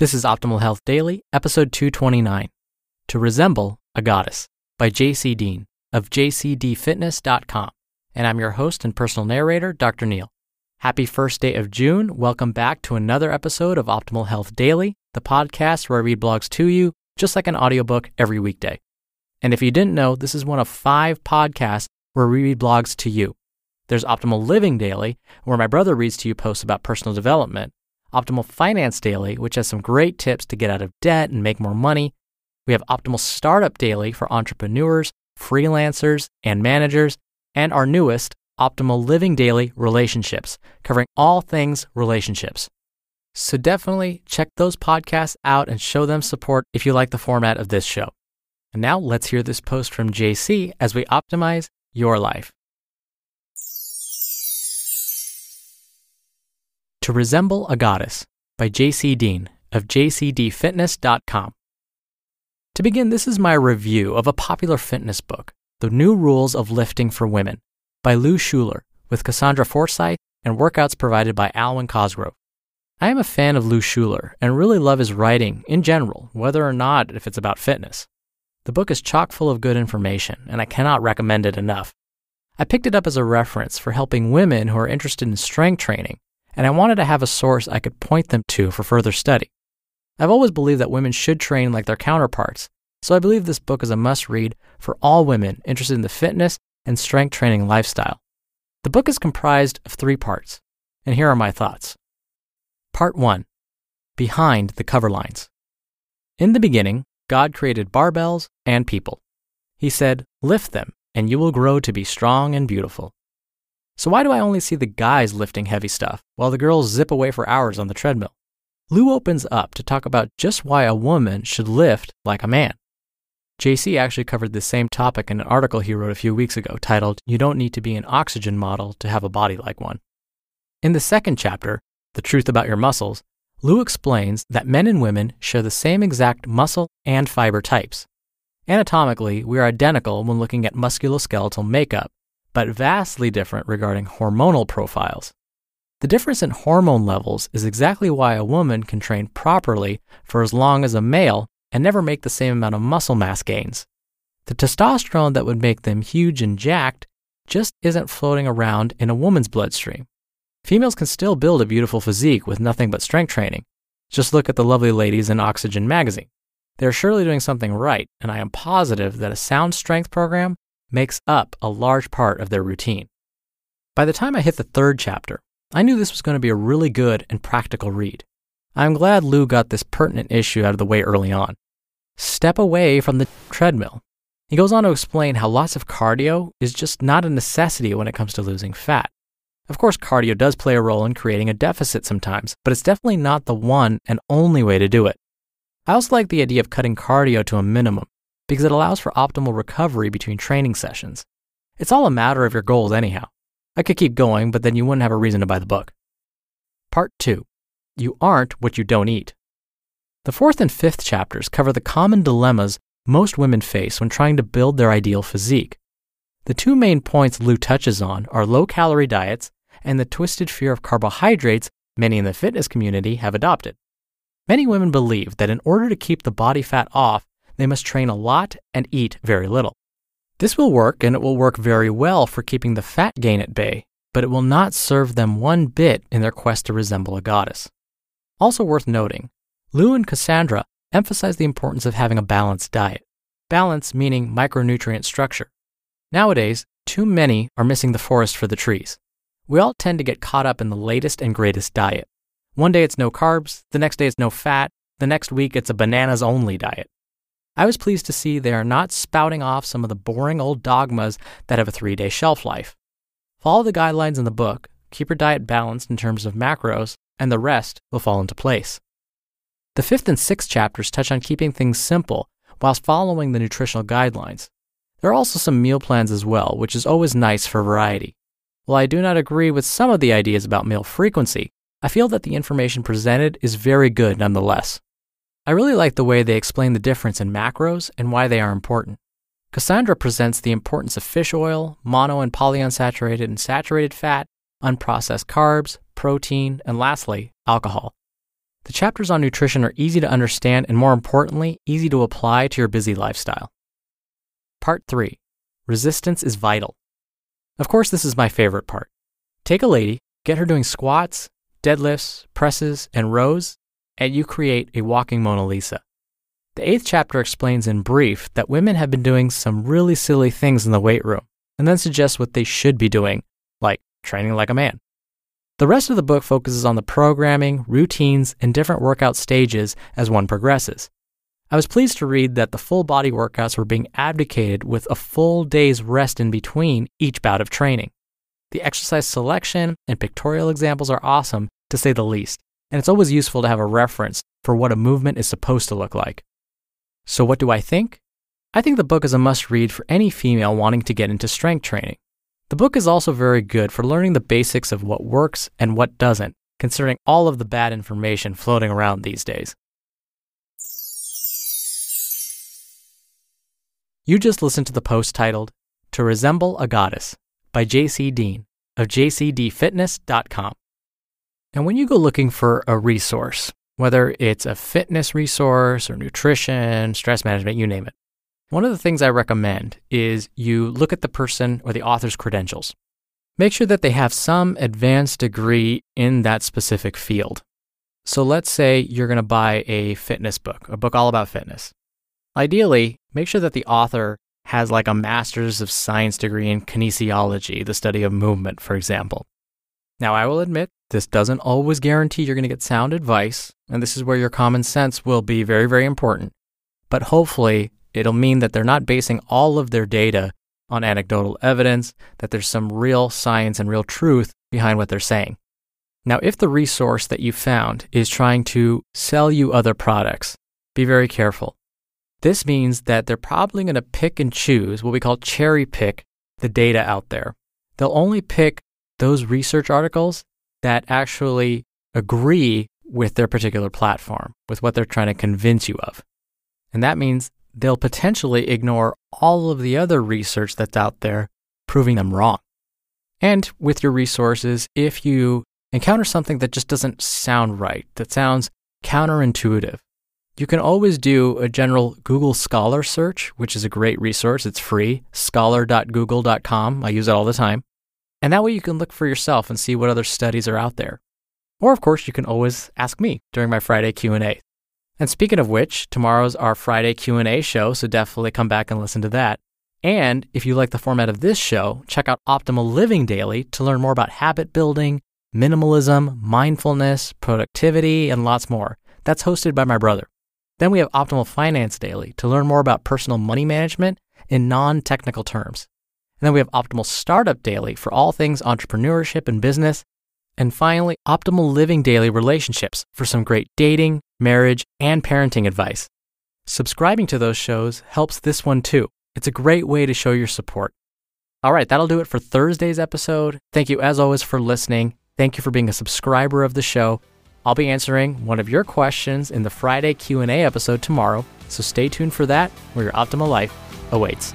This is Optimal Health Daily, episode 229 To Resemble a Goddess by JC Deen of jcdfitness.com. And I'm your host and personal narrator, Dr. Neal. Happy first day of June. Welcome back to another episode of Optimal Health Daily, the podcast where I read blogs to you, just like an audiobook every weekday. And if you didn't know, this is one of five podcasts where we read blogs to you. There's Optimal Living Daily, where my brother reads to you posts about personal development. Optimal Finance Daily, which has some great tips to get out of debt and make more money. We have Optimal Startup Daily for entrepreneurs, freelancers, and managers. And our newest, Optimal Living Daily Relationships, covering all things relationships. So definitely check those podcasts out and show them support if you like the format of this show. And now let's hear this post from JC as we optimize your life. To Resemble a Goddess by JC Deen of jcdfitness.com. To begin, this is my review of a popular fitness book, The New Rules of Lifting for Women by Lou Schuler with Cassandra Forsythe and workouts provided by Alwyn Cosgrove. I am a fan of Lou Schuler and really love his writing in general, whether or not if it's about fitness. The book is chock full of good information, and I cannot recommend it enough. I picked it up as a reference for helping women who are interested in strength training and I wanted to have a source I could point them to for further study. I've always believed that women should train like their counterparts, so I believe this book is a must read for all women interested in the fitness and strength training lifestyle. The book is comprised of three parts, and here are my thoughts. Part 1 Behind the Cover Lines. In the beginning, God created barbells and people. He said, Lift them, and you will grow to be strong and beautiful. So why do I only see the guys lifting heavy stuff while the girls zip away for hours on the treadmill? Lou opens up to talk about just why a woman should lift like a man. JC actually covered this same topic in an article he wrote a few weeks ago titled, You Don't Need to Be an Oxygen Model to Have a Body Like One. In the second chapter, The Truth About Your Muscles, Lou explains that men and women share the same exact muscle and fiber types. Anatomically, we are identical when looking at musculoskeletal makeup, but vastly different regarding hormonal profiles. The difference in hormone levels is exactly why a woman can train properly for as long as a male and never make the same amount of muscle mass gains. The testosterone that would make them huge and jacked just isn't floating around in a woman's bloodstream. Females can still build a beautiful physique with nothing but strength training. Just look at the lovely ladies in Oxygen magazine. They are surely doing something right, and I am positive that a sound strength program makes up a large part of their routine. By the time I hit the third chapter, I knew this was going to be a really good and practical read. I'm glad Lou got this pertinent issue out of the way early on. Step away from the treadmill. He goes on to explain how lots of cardio is just not a necessity when it comes to losing fat. Of course, cardio does play a role in creating a deficit sometimes, but it's definitely not the one and only way to do it. I also like the idea of cutting cardio to a minimum because it allows for optimal recovery between training sessions. It's all a matter of your goals, anyhow. I could keep going, but then you wouldn't have a reason to buy the book. Part 2 You Aren't What You Don't Eat. The fourth and fifth chapters cover the common dilemmas most women face when trying to build their ideal physique. The two main points Lou touches on are low calorie diets and the twisted fear of carbohydrates many in the fitness community have adopted. Many women believe that in order to keep the body fat off, they must train a lot and eat very little. This will work and it will work very well for keeping the fat gain at bay, but it will not serve them one bit in their quest to resemble a goddess. Also worth noting, Lou and Cassandra emphasize the importance of having a balanced diet. Balance meaning micronutrient structure. Nowadays, too many are missing the forest for the trees. We all tend to get caught up in the latest and greatest diet. One day it's no carbs, the next day it's no fat, the next week it's a bananas only diet. I was pleased to see they are not spouting off some of the boring old dogmas that have a three day shelf life. Follow the guidelines in the book, keep your diet balanced in terms of macros, and the rest will fall into place. The fifth and sixth chapters touch on keeping things simple whilst following the nutritional guidelines. There are also some meal plans as well, which is always nice for variety. While I do not agree with some of the ideas about meal frequency, I feel that the information presented is very good nonetheless. I really like the way they explain the difference in macros and why they are important. Cassandra presents the importance of fish oil, mono and polyunsaturated and saturated fat, unprocessed carbs, protein, and lastly, alcohol. The chapters on nutrition are easy to understand and, more importantly, easy to apply to your busy lifestyle. Part 3 Resistance is vital. Of course, this is my favorite part. Take a lady, get her doing squats, deadlifts, presses, and rows, and you create a walking Mona Lisa. The eighth chapter explains in brief that women have been doing some really silly things in the weight room, and then suggests what they should be doing, like training like a man. The rest of the book focuses on the programming, routines, and different workout stages as one progresses. I was pleased to read that the full body workouts were being abdicated with a full day's rest in between each bout of training. The exercise selection and pictorial examples are awesome, to say the least, and it's always useful to have a reference for what a movement is supposed to look like. So, what do I think? I think the book is a must read for any female wanting to get into strength training. The book is also very good for learning the basics of what works and what doesn't, considering all of the bad information floating around these days. You just listened to the post titled To Resemble a Goddess by JC Deen of jcdfitness.com. And when you go looking for a resource, whether it's a fitness resource or nutrition, stress management, you name it. One of the things I recommend is you look at the person or the author's credentials. Make sure that they have some advanced degree in that specific field. So let's say you're going to buy a fitness book, a book all about fitness. Ideally, make sure that the author has like a master's of science degree in kinesiology, the study of movement, for example. Now, I will admit this doesn't always guarantee you're going to get sound advice, and this is where your common sense will be very, very important. But hopefully, it'll mean that they're not basing all of their data on anecdotal evidence, that there's some real science and real truth behind what they're saying. Now, if the resource that you found is trying to sell you other products, be very careful. This means that they're probably going to pick and choose what we call cherry pick the data out there. They'll only pick those research articles that actually agree with their particular platform, with what they're trying to convince you of. And that means they'll potentially ignore all of the other research that's out there proving them wrong. And with your resources, if you encounter something that just doesn't sound right, that sounds counterintuitive, you can always do a general Google Scholar search, which is a great resource. It's free, scholar.google.com. I use it all the time. And that way you can look for yourself and see what other studies are out there. Or of course, you can always ask me during my Friday Q&A. And speaking of which, tomorrow's our Friday Q&A show, so definitely come back and listen to that. And if you like the format of this show, check out Optimal Living Daily to learn more about habit building, minimalism, mindfulness, productivity, and lots more. That's hosted by my brother. Then we have Optimal Finance Daily to learn more about personal money management in non technical terms. And then we have Optimal Startup Daily for all things entrepreneurship and business. And finally, Optimal Living Daily Relationships for some great dating, marriage, and parenting advice. Subscribing to those shows helps this one too. It's a great way to show your support. All right, that'll do it for Thursday's episode. Thank you as always for listening. Thank you for being a subscriber of the show. I'll be answering one of your questions in the Friday Q&A episode tomorrow, so stay tuned for that where your optimal life awaits.